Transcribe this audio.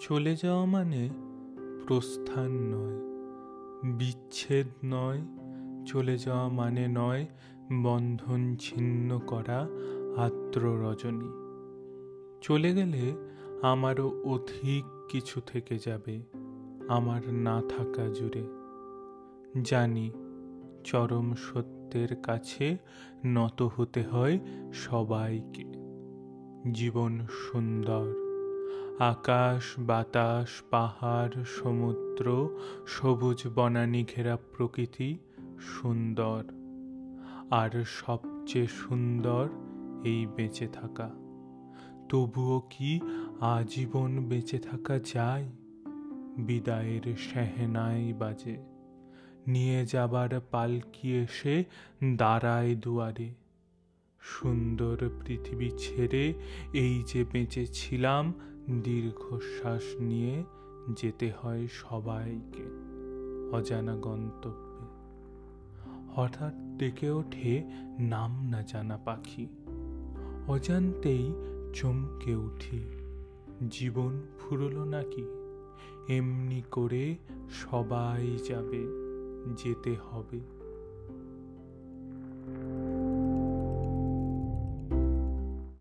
চলে যাওয়া মানে প্রস্থান নয়, বিচ্ছেদ নয়, চলে যাওয়া মানে নয়, বন্ধন ছিন্ন করা আদ্র রজনী চলে গেলে আমারও অধিক কিছু থেকে যাবে, আমার না থাকা জুড়ে। জানি চরম সত্যের কাছে নত হতে হয় সবাইকে। জীবন সুন্দর। আকাশ, বাতাস, পাহাড়, সমুদ্র, সবুজ বনানী ঘেরা প্রকৃতি সুন্দর। আর সবচেয়ে সুন্দর এই বেঁচে থাকা। তবুও কি আজীবন বেঁচে থাকা যায়? বিদায়ের সেহেনাই বাজে। নিয়ে যাবার পালকি এসে দাঁড়ায় দুয়ারে। সুন্দর পৃথিবী ছেড়ে এই যে বেঁচে ছিলাম দীর্ঘশ্বাস নিয়ে যেতে হয় সবাইকে, অজানা গন্তব্যে। হঠাৎ ডেকে ওঠে নাম না জানা পাখি। অজান্তেই চমকে উঠি, জীবন ফুরলো নাকি? এমনি করে সবাই যাবে, যেতে হবে।